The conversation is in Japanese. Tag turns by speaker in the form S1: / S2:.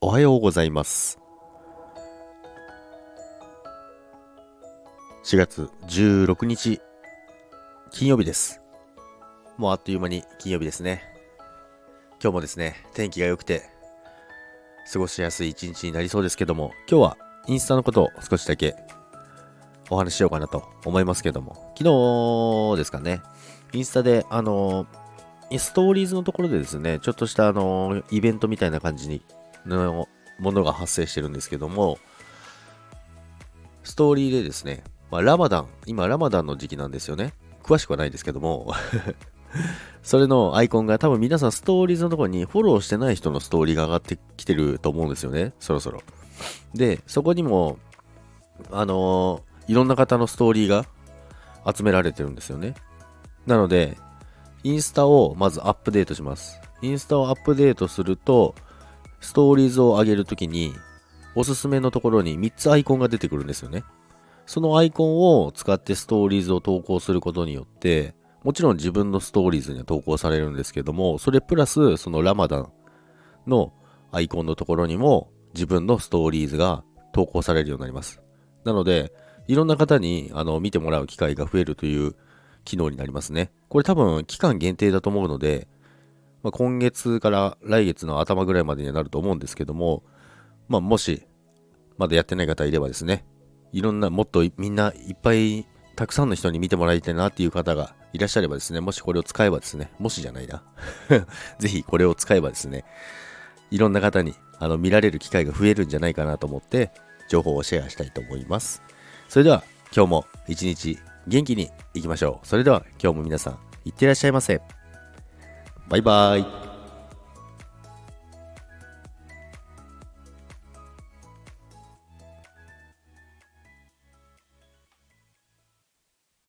S1: おはようございます。4月16日金曜日です。もうあっという間に金曜日ですね。今日もですね天気が良くて過ごしやすい一日になりそうですけども今日はインスタのことを少しだけお話ししようかなと思いますけども。昨日ですかねインスタであのストーリーズのところでですね、ちょっとしたあの、イベントみたいな感じに、のものが発生してるんですけども、ストーリーでですね、まあ、ラマダン、今ラマダンの時期なんですよね。詳しくはないですけども それのアイコンが多分皆さんストーリーズのところにフォローしてない人のストーリーが上がってきてると思うんですよね。そろそろ。で、そこにも、あのー、いろんな方のストーリーが集められてるんですよね。なので、インスタをまずアップデートします。インスタをアップデートすると、ストーリーズを上げるときに、おすすめのところに3つアイコンが出てくるんですよね。そのアイコンを使ってストーリーズを投稿することによって、もちろん自分のストーリーズには投稿されるんですけども、それプラスそのラマダンのアイコンのところにも自分のストーリーズが投稿されるようになります。なので、いろんな方にあの見てもらう機会が増えるという機能になりますね。これ多分期間限定だと思うので、まあ、今月から来月の頭ぐらいまでになると思うんですけども、まあ、もし、まだやってない方いればですね、いろんな、もっとみんないっぱい、たくさんの人に見てもらいたいなっていう方がいらっしゃればですね、もしこれを使えばですね、もしじゃないな。ぜひこれを使えばですね、いろんな方にあの見られる機会が増えるんじゃないかなと思って、情報をシェアしたいと思います。それでは、今日も一日元気にいきましょう。それでは今日も皆さん、いってらっしゃいませ。バイバイ。